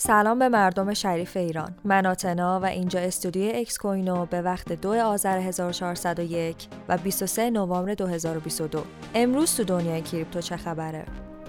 سلام به مردم شریف ایران. من آتنا و اینجا استودیوی اکس کوینو به وقت 2 آذر 1401 و 23 نوامبر 2022 امروز تو دنیای کریپتو چه خبره؟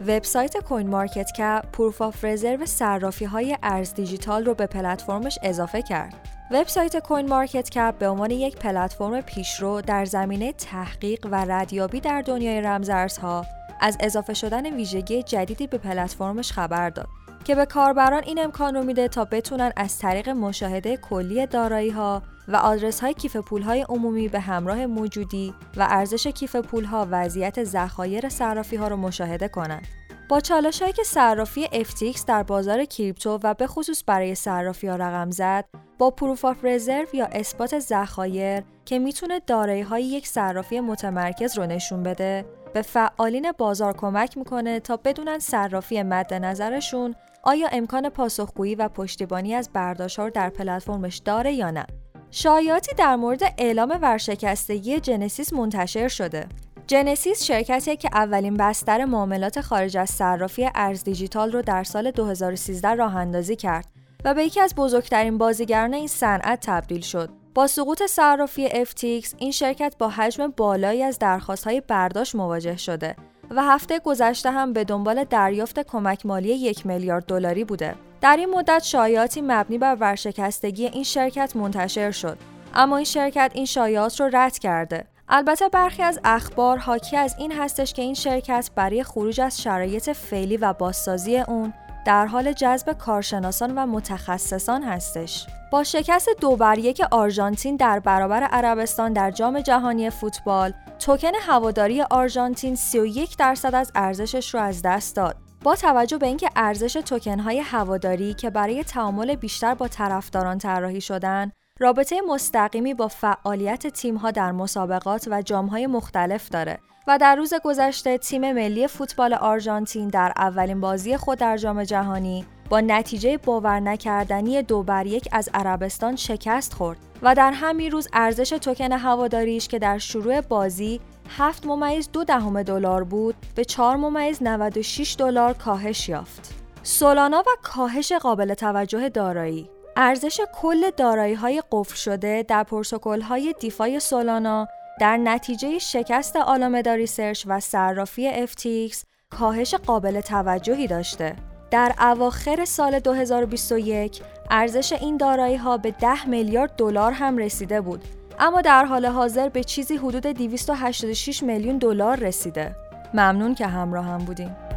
وبسایت CoinMarketCap proof of reserve صرافی های ارز دیجیتال رو به پلتفرمش اضافه کرد. وبسایت CoinMarketCap به عنوان یک پلتفرم پیشرو در زمینه تحقیق و ردیابی در دنیای رمزارزها از اضافه شدن ویژگی جدیدی به پلتفرمش خبر داد. که به کاربران این امکان رو میده تا بتونن از طریق مشاهده کلی دارایی ها و آدرس های کیف پول های عمومی به همراه موجودی و ارزش کیف پول ها وضعیت ذخایر صرافی ها رو مشاهده کنند. با چالش هایی که صرافی FTX در بازار کریپتو و به خصوص برای صرافی ها رقم زد با Proof of Reserve یا اثبات ذخایر که می‌تونه دارایی های یک صرافی متمرکز رو نشون بده به فعالین بازار کمک می‌کنه تا بدونن صرافی مد نظرشون آیا امکان پاسخگویی و پشتیبانی از برداشت‌ها در پلتفرمش داره یا نه شایعاتی در مورد اعلام ورشکستگی جنسیس منتشر شده جنسیس شرکتی که اولین بستر معاملات خارج از صرافی ارز دیجیتال رو در سال 2013 راه اندازی کرد و به یکی از بزرگترین بازیگران این صنعت تبدیل شد. با سقوط صرافی FTX این شرکت با حجم بالایی از درخواست‌های برداشت مواجه شده و هفته گذشته هم به دنبال دریافت کمک مالی یک میلیارد دلاری بوده. در این مدت شایعاتی مبنی بر ورشکستگی این شرکت منتشر شد، اما این شرکت این شایعات رو رد کرده. البته برخی از اخبار حاکی از این هستش که این شرکت برای خروج از شرایط فعلی و بازسازی اون در حال جذب کارشناسان و متخصصان هستش. با شکست دو بر یک آرژانتین در برابر عربستان در جام جهانی فوتبال، توکن هواداری آرژانتین 31 درصد از ارزشش رو از دست داد. با توجه به اینکه ارزش توکن های هواداری که برای تعامل بیشتر با طرفداران طراحی شدن، رابطه مستقیمی با فعالیت تیم‌ها در مسابقات و جام‌های مختلف داره و در روز گذشته تیم ملی فوتبال آرژانتین در اولین بازی خود در جام جهانی با نتیجه باور نکردنی دو بر یک از عربستان شکست خورد و در همین روز ارزش توکن هواداریش که در شروع بازی 7 ممیز دو دهم دلار بود به 4 ممیز 96 دلار کاهش یافت. Solana و کاهش قابل توجه دارایی ارزش کل دارایی های قفل شده در پروتکل های DeFi Solana در نتیجه شکست Alameda Research و صرافی FTX کاهش قابل توجهی داشته. در اواخر سال 2021 ارزش این دارایی ها به 10 میلیارد دلار هم رسیده بود اما در حال حاضر به چیزی حدود 286 میلیون دلار رسیده. ممنون که همراه هم بودیم.